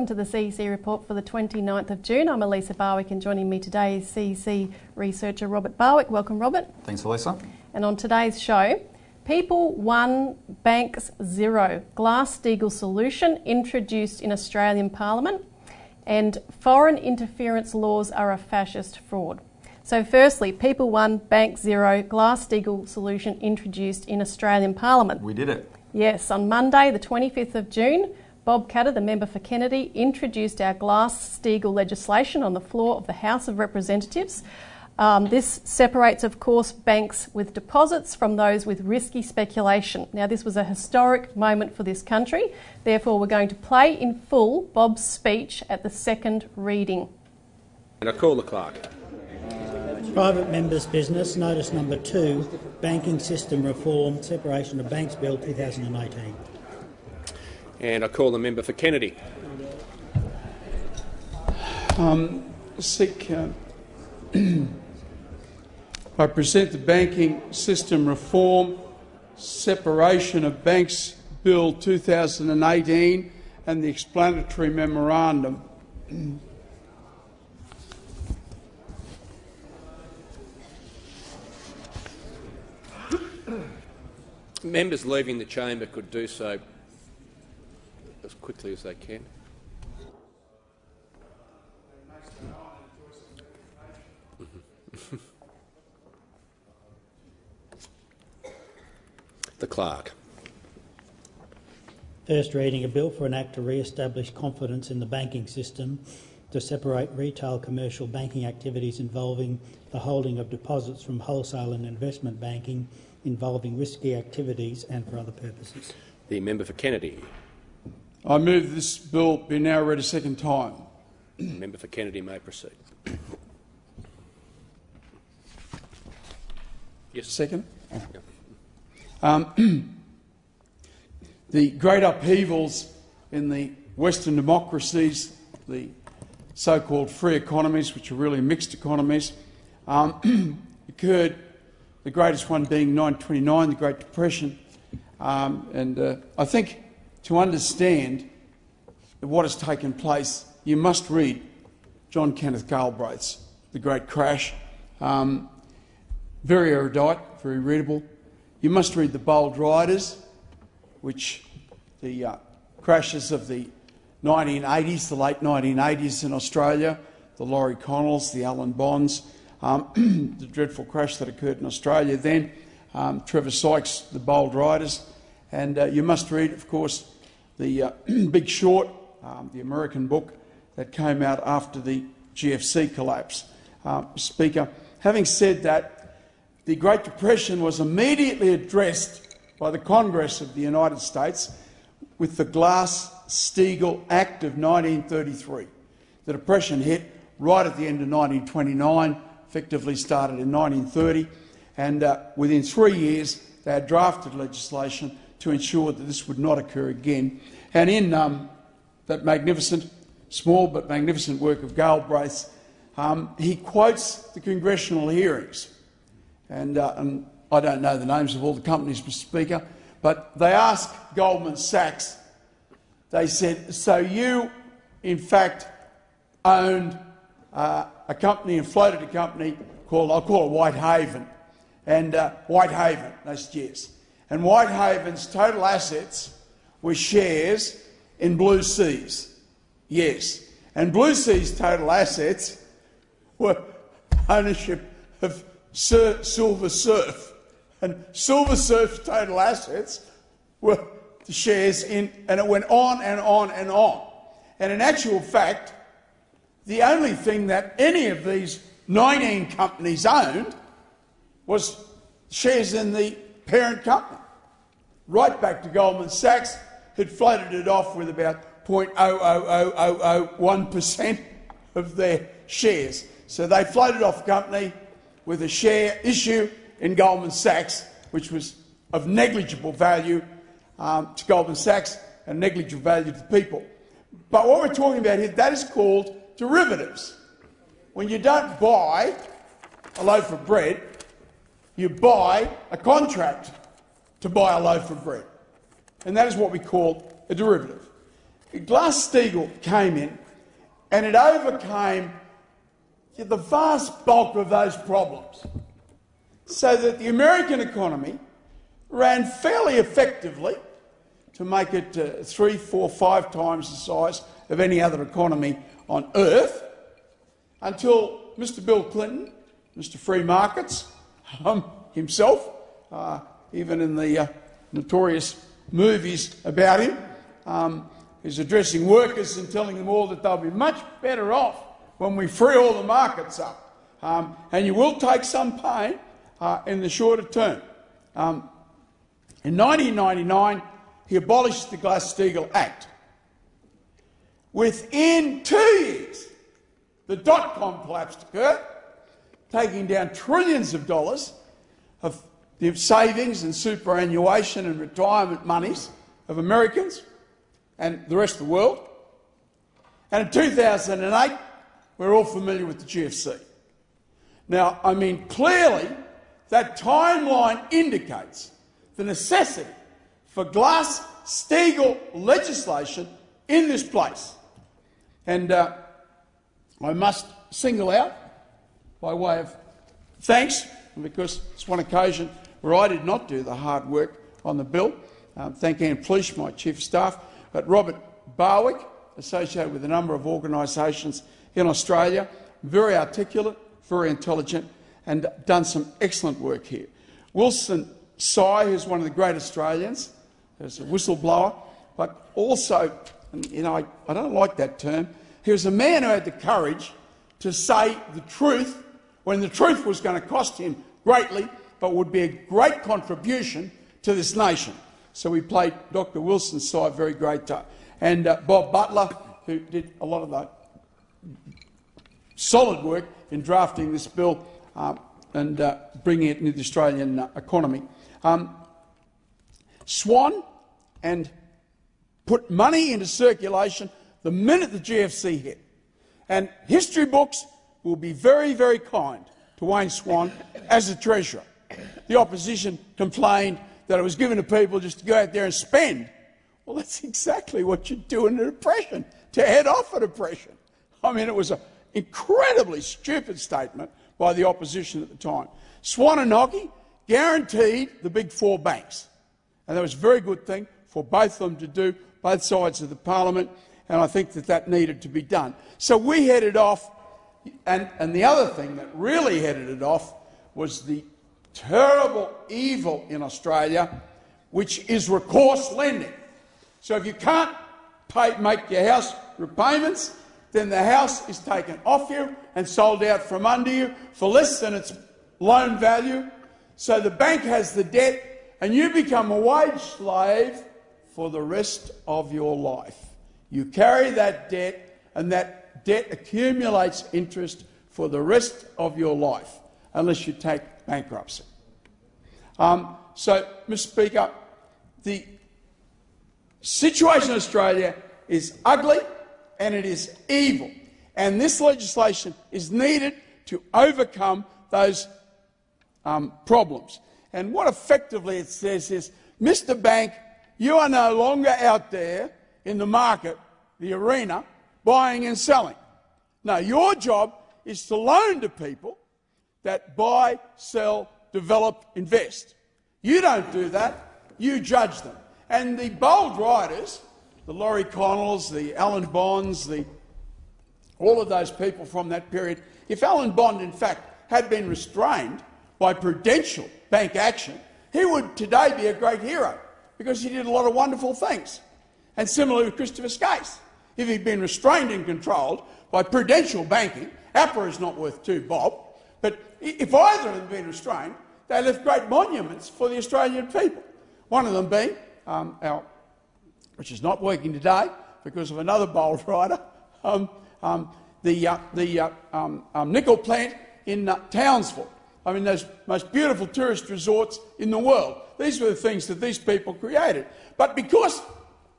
Welcome to the CEC report for the 29th of June. I'm Elisa Barwick and joining me today is CEC researcher Robert Barwick. Welcome, Robert. Thanks, Elisa. And on today's show, People One, Banks Zero, Glass-Steagall solution introduced in Australian Parliament, and foreign interference laws are a fascist fraud. So, firstly, People One, Bank Zero, Glass-Steagall solution introduced in Australian Parliament. We did it. Yes, on Monday, the 25th of June, Bob Katter, the member for Kennedy, introduced our Glass-Steagall legislation on the floor of the House of Representatives. Um, this separates, of course, banks with deposits from those with risky speculation. Now, this was a historic moment for this country. Therefore, we're going to play in full Bob's speech at the second reading. And I call the clerk. Private members' business, notice number two, Banking System Reform, Separation of Banks Bill 2018. And I call the member for Kennedy. Um, seek, uh, I present the Banking System Reform, Separation of Banks Bill 2018 and the explanatory memorandum. Members leaving the chamber could do so quickly as they can. the clerk. First reading a bill for an act to re-establish confidence in the banking system to separate retail commercial banking activities involving the holding of deposits from wholesale and investment banking involving risky activities and for other purposes. The member for Kennedy. I move this bill be now read a second time. member for Kennedy may proceed. yes. Second. Um, the great upheavals in the Western democracies, the so-called free economies, which are really mixed economies, um, occurred. The greatest one being 1929, the Great Depression, um, and uh, I think to understand what has taken place, you must read John Kenneth Galbraith's The Great Crash. Um, very erudite, very readable. You must read The Bold Riders, which the uh, crashes of the 1980s, the late 1980s in Australia, the Laurie Connells, the Alan Bonds, um, the dreadful crash that occurred in Australia then, um, Trevor Sykes, The Bold Riders, and uh, you must read, of course, the uh, Big Short, um, the American book that came out after the GFC collapse. Uh, speaker, having said that, the Great Depression was immediately addressed by the Congress of the United States with the Glass-Steagall Act of 1933. The Depression hit right at the end of 1929, effectively started in 1930, and uh, within three years they had drafted legislation to ensure that this would not occur again. And in um, that magnificent, small but magnificent work of Galbraith, um, he quotes the congressional hearings. And, uh, and, I don't know the names of all the companies, Mr Speaker, but they asked Goldman Sachs, they said, so you, in fact, owned uh, a company and floated a company called, I'll call it Whitehaven. And uh, Whitehaven, that's yes. And Whitehaven's total assets were shares in Blue Seas. Yes. And Blue Sea's total assets were ownership of Sir Silver Surf. And Silver Surf's total assets were the shares in, and it went on and on and on. And in actual fact, the only thing that any of these 19 companies owned was shares in the parent company right back to Goldman Sachs, had floated it off with about 0.00001% of their shares. So they floated off company with a share issue in Goldman Sachs, which was of negligible value um, to Goldman Sachs and negligible value to people. But what we're talking about here, that is called derivatives. When you don't buy a loaf of bread, you buy a contract to buy a loaf of bread. And that is what we call a derivative. Glass-Steagall came in and it overcame the vast bulk of those problems so that the American economy ran fairly effectively to make it uh, three, four, five times the size of any other economy on earth until Mr Bill Clinton, Mr Free Markets, um, himself, uh, even in the uh, notorious movies about him, um, is addressing workers and telling them all that they'll be much better off when we free all the markets up. Um, and you will take some pain uh, in the shorter term. Um, in 1999, he abolished the Glass-Steagall Act. Within two years, the dot-com collapse occurred, taking down trillions of dollars of the savings and superannuation and retirement monies of Americans and the rest of the world. And in 2008, we're all familiar with the GFC. Now, I mean, clearly, that timeline indicates the necessity for Glass-Steagall legislation in this place. And uh, I must single out, by way of thanks, because it's one occasion where I did not do the hard work on the bill. Um, thank Anne Ploosh, my Chief of Staff, but Robert Barwick, associated with a number of organisations in Australia, very articulate, very intelligent, and done some excellent work here. Wilson Sy, who's one of the great Australians, as a whistleblower, but also, you know, I, I don't like that term, he was a man who had the courage to say the truth when the truth was going to cost him greatly, but would be a great contribution to this nation. So we played Dr. Wilson's side very great. Uh, and uh, Bob Butler, who did a lot of the solid work in drafting this bill uh, and uh, bringing it into the Australian uh, economy. Um, Swan and put money into circulation the minute the GFC hit. And history books will be very, very kind to Wayne Swan as a treasurer. The opposition complained that it was given to people just to go out there and spend. Well, that's exactly what you do in a depression, to head off a depression. I mean, it was an incredibly stupid statement by the opposition at the time. Swan and Noggie guaranteed the big four banks. And that was a very good thing for both of them to do, both sides of the parliament, and I think that that needed to be done. So we headed off, and, and the other thing that really headed it off was the terrible evil in Australia, which is recourse lending. So if you can't pay, make your house repayments, then the house is taken off you and sold out from under you for less than its loan value. So the bank has the debt, and you become a wage slave for the rest of your life. You carry that debt, and that debt accumulates interest for the rest of your life, unless you take bankruptcy. Um, so, Mr. Speaker, the situation in Australia is ugly and it is evil. And this legislation is needed to overcome those um, problems. And what effectively it says is, Mr. Bank, you are no longer out there in the market, the arena, buying and selling. No, your job is to loan to people that buy, sell, develop, invest. You don't do that, you judge them. And the bold riders, the Laurie Connells, the Alan Bonds, the, all of those people from that period, if Alan Bond, in fact, had been restrained by prudential bank action, he would today be a great hero because he did a lot of wonderful things. And similarly with Christopher Skase. If he'd been restrained and controlled by prudential banking, APRA is not worth two bob, but if either of them had been restrained, they left great monuments for the Australian people. One of them being um, our, which is not working today because of another bold rider, um, um, the, uh, the uh, um, um, nickel plant in uh, Townsville. I mean, those most beautiful tourist resorts in the world. These were the things that these people created. But because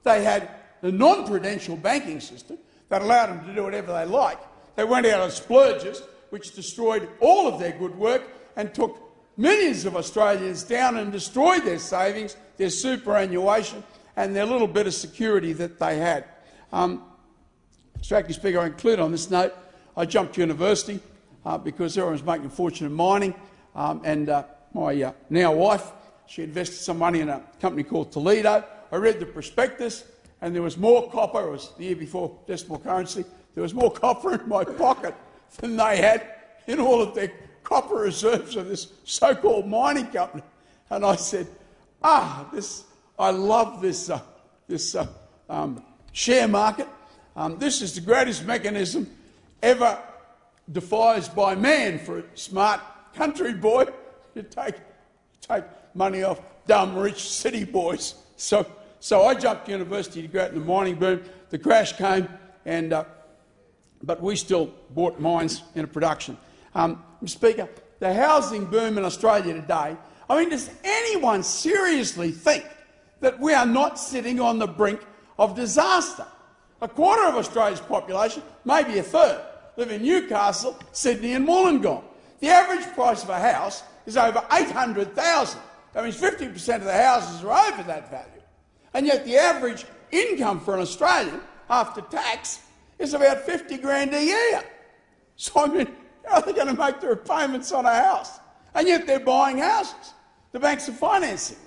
they had the non-prudential banking system that allowed them to do whatever they like, they went out on splurges, which destroyed all of their good work and took millions of Australians down and destroyed their savings, their superannuation, and their little bit of security that they had. Um, Mr Acting Speaker, I include on this note, I jumped university uh, because everyone was making a fortune in mining, um, and uh, my uh, now wife, she invested some money in a company called Toledo. I read the prospectus, and there was more copper. It was the year before decimal currency. There was more copper in my pocket than they had in all of their copper reserves of this so-called mining company. And I said, "Ah, this! I love this uh, this uh, um, share market. Um, this is the greatest mechanism ever devised by man for a smart country boy to take take money off dumb rich city boys." So, so I jumped to university to go out in the mining boom. The crash came, and uh, but we still bought mines into production. Um, Mr Speaker, the housing boom in Australia today, I mean, does anyone seriously think that we are not sitting on the brink of disaster? A quarter of Australia's population, maybe a third, live in Newcastle, Sydney and Wollongong. The average price of a house is over 800,000. That means 50% of the houses are over that value. And yet the average income for an Australian after tax is about 50 grand a year. So, I mean, how are they going to make their payments on a house? And yet they're buying houses. The banks are financing.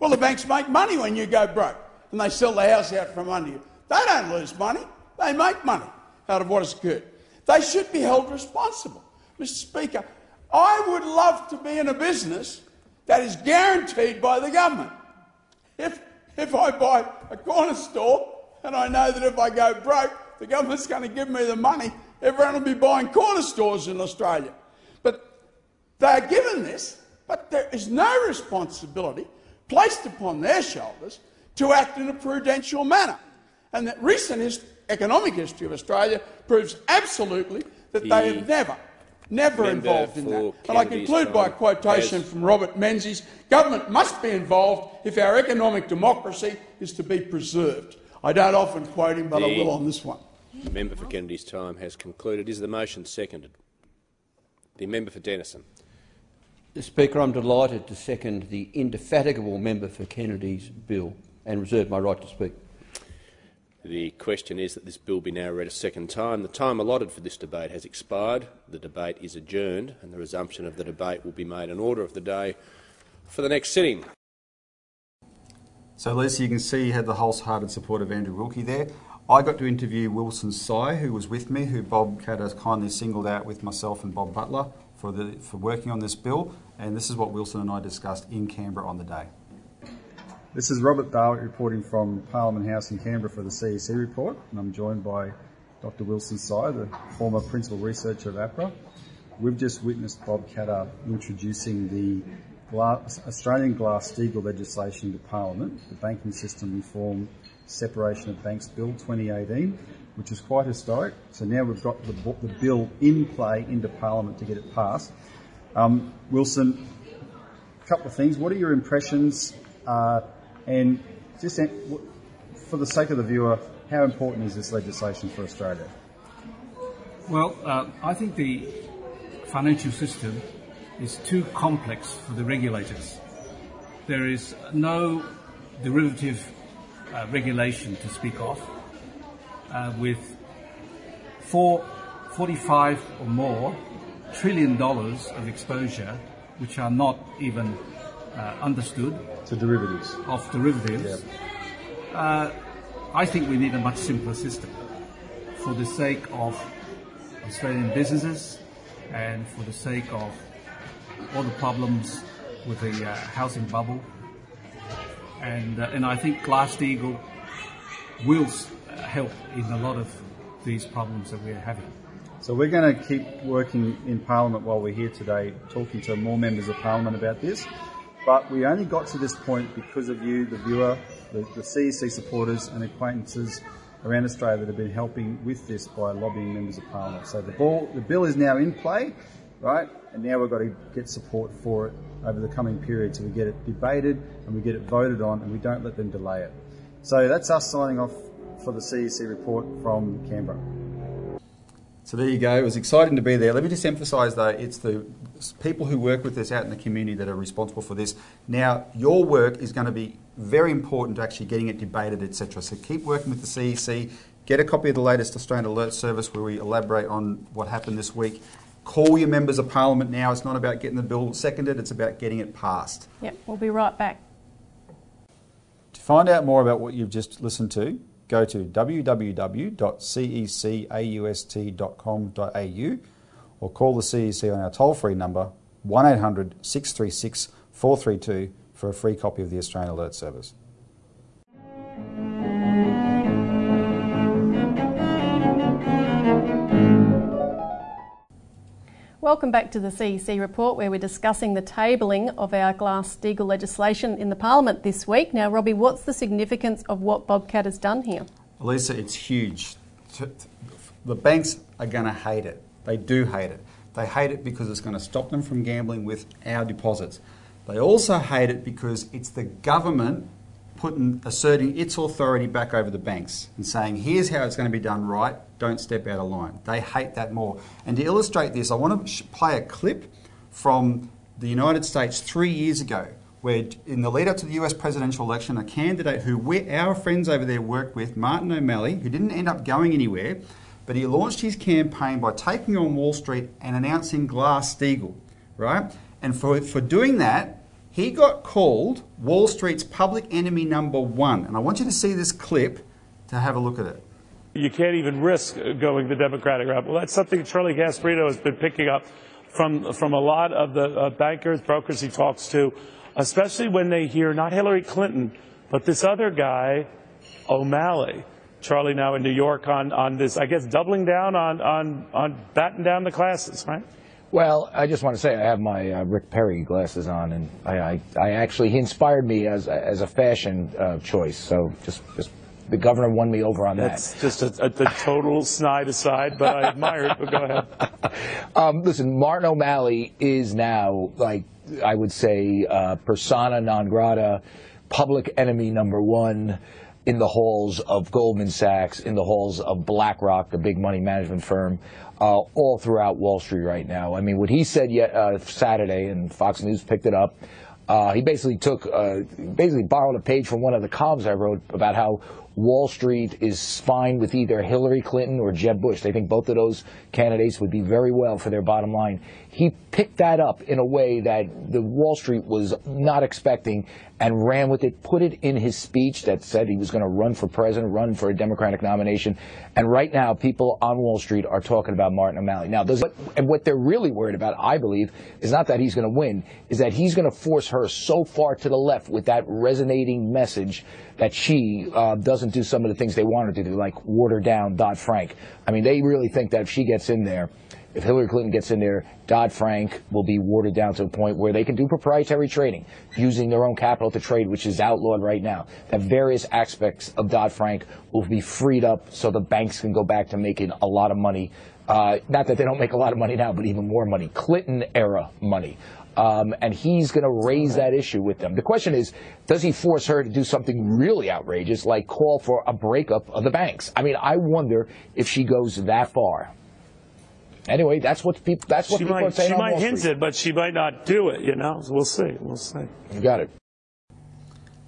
Well, the banks make money when you go broke and they sell the house out from under you. They don't lose money, they make money out of what has occurred. They should be held responsible. Mr. Speaker, I would love to be in a business that is guaranteed by the government. If, if I buy a corner store and I know that if I go broke, the government's going to give me the money, everyone will be buying corner stores in Australia. But they are given this, but there is no responsibility placed upon their shoulders to act in a prudential manner. And that recent hist economic history of Australia proves absolutely that the they have never, never involved in that. And I conclude by a quotation from Robert Menzies Government must be involved if our economic democracy is to be preserved. I don't often quote him, but the I will on this one. The member for Kennedy's time has concluded. Is the motion seconded? The member for Denison. Mr Speaker, I'm delighted to second the indefatigable member for Kennedy's bill and reserve my right to speak. The question is that this bill be now read a second time. The time allotted for this debate has expired. The debate is adjourned and the resumption of the debate will be made an order of the day for the next sitting. So, Lisa, you can see you had the wholehearted support of Andrew Wilkie there. I got to interview Wilson Sy, who was with me, who Bob Katter kindly singled out with myself and Bob Butler for, the, for working on this bill, and this is what Wilson and I discussed in Canberra on the day. This is Robert Barwick reporting from Parliament House in Canberra for the CEC report, and I'm joined by Dr. Wilson Sy, the former principal researcher of APRA. We've just witnessed Bob Katter introducing the Australian Glass-Steagall legislation to Parliament, the Banking System Reform Separation of Banks Bill 2018, which is quite historic. So now we've got the, the bill in play into Parliament to get it passed. Um, Wilson, a couple of things. What are your impressions? Uh, and just for the sake of the viewer, how important is this legislation for Australia? Well, uh, I think the financial system is too complex for the regulators. There is no derivative uh, regulation to speak of, uh, with four, 45 or more trillion dollars of exposure, which are not even uh, understood. To derivatives. Of derivatives. Uh, I think we need a much simpler system for the sake of Australian businesses and for the sake of all the problems with the uh, housing bubble and uh, and I think Glass-Steagall will help in a lot of these problems that we're having. So we're going to keep working in Parliament while we're here today, talking to more members of Parliament about this. But we only got to this point because of you, the viewer, the, the CEC supporters and acquaintances around Australia that have been helping with this by lobbying members of Parliament. So the, ball, the bill is now in play, right? And now we've got to get support for it over the coming period so we get it debated and we get it voted on and we don't let them delay it. So that's us signing off for the CEC report from Canberra. So there you go. It was exciting to be there. Let me just emphasise though, it's the people who work with us out in the community that are responsible for this. Now, your work is going to be very important to actually getting it debated, etc. So keep working with the CEC, Get a copy of the latest Australian Alert Service where we elaborate on what happened this week. Call your members of parliament now. It's not about getting the bill seconded, it's about getting it passed. Yep, we'll be right back. To find out more about what you've just listened to, go to www.cecaust.com.au or call the CEC on our toll free number 1800 636 432 for a free copy of the Australian Alert Service. Welcome back to the CEC report where we're discussing the tabling of our Glass-Steagall legislation in the Parliament this week. Now, Robbie, what's the significance of what Bob Katter has done here? Lisa, it's huge. The banks are going to hate it. They do hate it. They hate it because it's going to stop them from gambling with our deposits. They also hate it because it's the government putting asserting its authority back over the banks and saying, here's how it's going to be done right, don't step out of line. They hate that more. And to illustrate this, I want to play a clip from the United States three years ago, where in the lead up to the US presidential election, a candidate who we, our friends over there worked with, Martin O'Malley, who didn't end up going anywhere, but he launched his campaign by taking on Wall Street and announcing Glass-Steagall, right? And for, for doing that, he got called Wall Street's public enemy number one. And I want you to see this clip to have a look at it. You can't even risk going the Democratic route. Well, that's something Charlie Gasparino has been picking up from, from a lot of the uh, bankers, brokers he talks to, especially when they hear not Hillary Clinton, but this other guy, O'Malley. Charlie now in New York on, on this, I guess, doubling down on, on, on batting down the classes, right? Well, I just want to say I have my uh, Rick Perry glasses on, and I, I, I, actually he inspired me as as a fashion uh, choice. So just just the governor won me over on That's that. That's just a, a, a, total snide aside, but I admire it. But go ahead. Um, listen, Martin O'Malley is now like I would say uh, persona non grata, public enemy number one in the halls of Goldman Sachs, in the halls of BlackRock, the big money management firm, uh, all throughout Wall Street right now. I mean, what he said yet uh, Saturday, and Fox News picked it up. Uh, he basically took, uh, basically borrowed a page from one of the columns I wrote about how Wall Street is fine with either Hillary Clinton or Jeb Bush. They think both of those candidates would be very well for their bottom line. He picked that up in a way that the Wall Street was not expecting and ran with it, put it in his speech that said he was going to run for president, run for a Democratic nomination. And right now, people on Wall Street are talking about Martin O'Malley. Now, and what they're really worried about, I believe, is not that he's going to win, is that he's going to force her so far to the left with that resonating message that she uh, doesn't do some of the things they want her to do, like water down Dodd Frank. I mean, they really think that if she gets in there, if Hillary Clinton gets in there, Dodd Frank will be watered down to a point where they can do proprietary trading using their own capital to trade, which is outlawed right now. That various aspects of Dodd Frank will be freed up so the banks can go back to making a lot of money. Uh, not that they don't make a lot of money now, but even more money. Clinton era money. Um, and he's going to raise that issue with them. The question is, does he force her to do something really outrageous, like call for a breakup of the banks? I mean, I wonder if she goes that far. Anyway, that's what people. That's what she people might, are saying. She might hint Street. it, but she might not do it. You know, so we'll see. We'll see. You got it.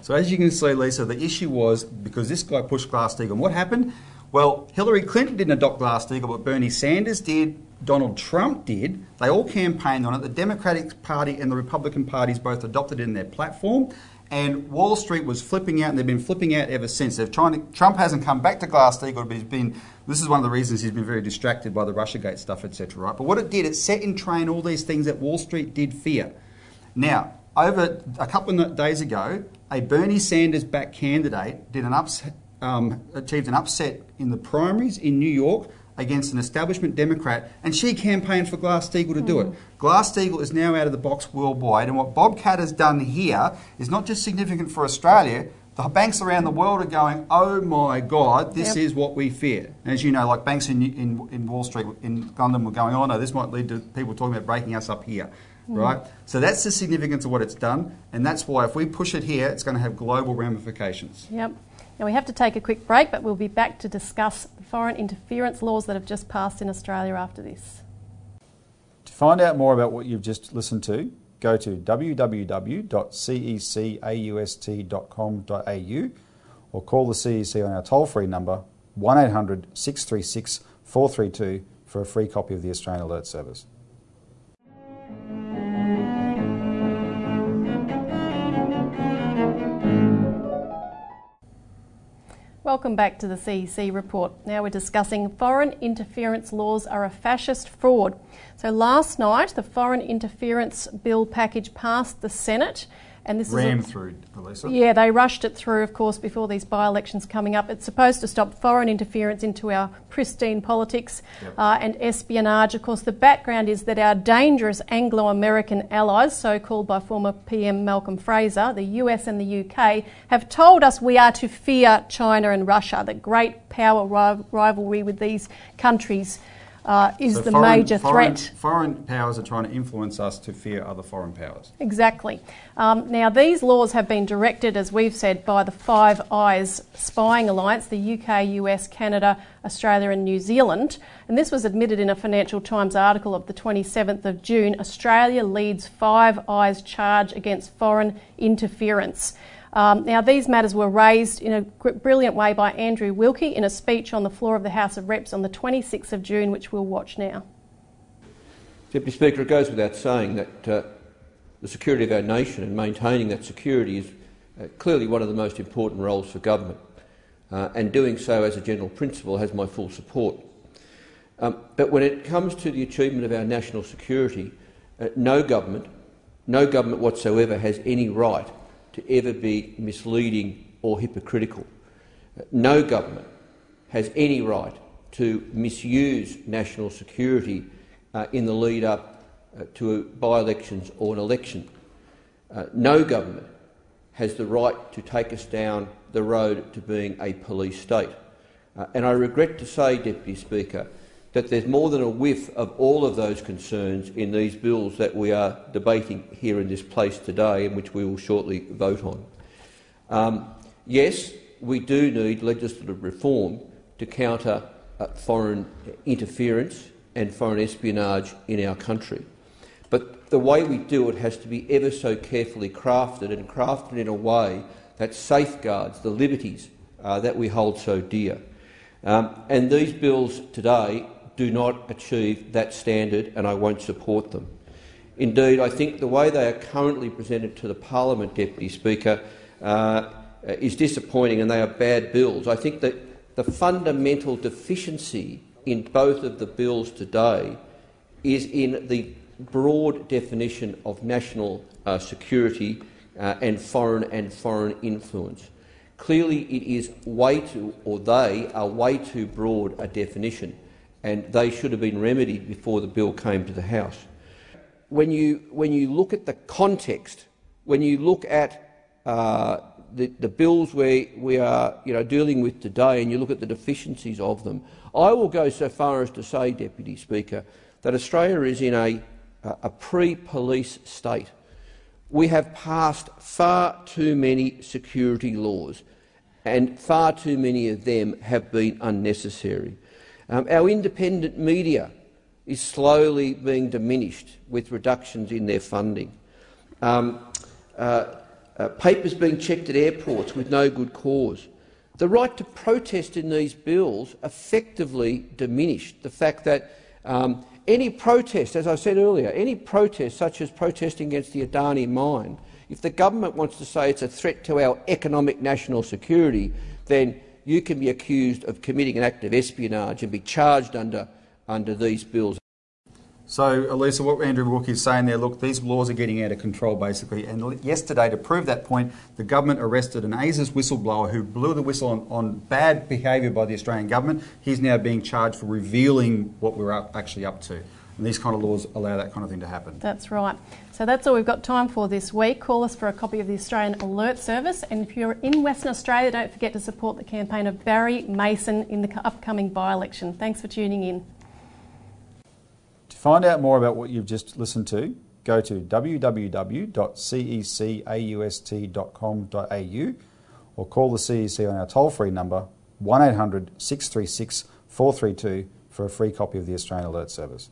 So as you can see, Lisa, the issue was because this guy pushed Glass-Steagall. What happened? Well, Hillary Clinton didn't adopt Glass-Steagall, but Bernie Sanders did. Donald Trump did. They all campaigned on it. The Democratic Party and the Republican parties both adopted it in their platform. And Wall Street was flipping out, and they've been flipping out ever since. They've trying to, Trump hasn't come back to Glass-Steagall, but he's been. This is one of the reasons he's been very distracted by the RussiaGate stuff, etc. Right? But what it did, it set in train all these things that Wall Street did fear. Now, over a couple of days ago, a Bernie Sanders-backed candidate did an upset, um, achieved an upset in the primaries in New York against an establishment Democrat, and she campaigned for Glass-Steagall to do it. Glass-Steagall is now out of the box worldwide, and what Bob Katter has done here is not just significant for Australia. The banks around the world are going, oh my God, this Yep. is what we fear. And as you know, like banks in, in, in Wall Street, in London were going, oh no, this might lead to people talking about breaking us up here, Mm. right? So that's the significance of what it's done, and that's why if we push it here, it's going to have global ramifications. Yep. Now we have to take a quick break, but we'll be back to discuss the foreign interference laws that have just passed in Australia after this. To find out more about what you've just listened to, go to www.cecaust.com.au or call the CEC on our toll free number 1800 636 432 for a free copy of the Australian Alert Service. Welcome back to the CEC report. Now we're discussing foreign interference laws are a fascist fraud. So last night the foreign interference bill package passed the Senate and this Ram is a, through, Elisa. yeah, they rushed it through, of course, before these by-elections coming up. It's supposed to stop foreign interference into our pristine politics Yep. uh, and espionage. Of course, the background is that our dangerous Anglo-American allies, so called by former PM Malcolm Fraser, the US and the UK, have told us we are to fear China and Russia. The great power ri- rivalry with these countries uh, is So the foreign- major foreign- threat. Foreign powers are trying to influence us to fear other foreign powers. Exactly. Um, now, these laws have been directed, as we've said, by the Five Eyes Spying Alliance, the UK, US, Canada, Australia, and New Zealand. And this was admitted in a Financial Times article of the 27th of June. Australia leads Five Eyes charge against foreign interference. Um, now, these matters were raised in a brilliant way by Andrew Wilkie in a speech on the floor of the House of Reps on the 26th of June, which we'll watch now. Deputy Speaker, it goes without saying that uh, the security of our nation and maintaining that security is uh, clearly one of the most important roles for government, uh, and doing so as a general principle has my full support. Um, but when it comes to the achievement of our national security, uh, no government, no government whatsoever has any right to ever be misleading or hypocritical. No government has any right to misuse national security uh, in the lead up uh, to by-elections or an election. Uh, no government has the right to take us down the road to being a police state. Uh, and I regret to say, Deputy Speaker, that there's more than a whiff of all of those concerns in these bills that we are debating here in this place today and which we will shortly vote on. Um, yes, we do need legislative reform to counter uh, foreign interference and foreign espionage in our country. But the way we do it has to be ever so carefully crafted and crafted in a way that safeguards the liberties uh, that we hold so dear. Um, and these bills today do not achieve that standard, and I won't support them. Indeed, I think the way they are currently presented to the Parliament, Deputy Speaker, uh, is disappointing and they are bad bills. I think that the fundamental deficiency in both of the bills today is in the broad definition of national uh, security uh, and foreign and foreign influence. Clearly, it is way too, or they are way too broad a definition, and they should have been remedied before the bill came to the House. When you, when you look at the context, when you look at uh, the, the bills we, we are you know, dealing with today and you look at the deficiencies of them, I will go so far as to say, Deputy Speaker, that Australia is in a, a pre-police state. We have passed far too many security laws, and far too many of them have been unnecessary. Um, our independent media is slowly being diminished with reductions in their funding. Um, uh, uh, papers being checked at airports with no good cause. The right to protest in these bills effectively diminished the fact that um, any protest, as I said earlier, any protest such as protesting against the Adani mine, if the government wants to say it's a threat to our economic national security, then you can be accused of committing an act of espionage and be charged under, under these bills. So, Elisa, what Andrew Wilkie is saying there, look, these laws are getting out of control, basically. And yesterday, to prove that point, the government arrested an ASIS whistleblower who blew the whistle on, on bad behaviour by the Australian government. He's now being charged for revealing what we're up, actually up to. And these kind of laws allow that kind of thing to happen. That's right. So that's all we've got time for this week. Call us for a copy of the Australian Alert Service. And if you're in Western Australia, don't forget to support the campaign of Barry Mason in the upcoming by election. Thanks for tuning in. To find out more about what you've just listened to, go to www.cecaust.com.au or call the CEC on our toll free number 1800 636 432 for a free copy of the Australian Alert Service.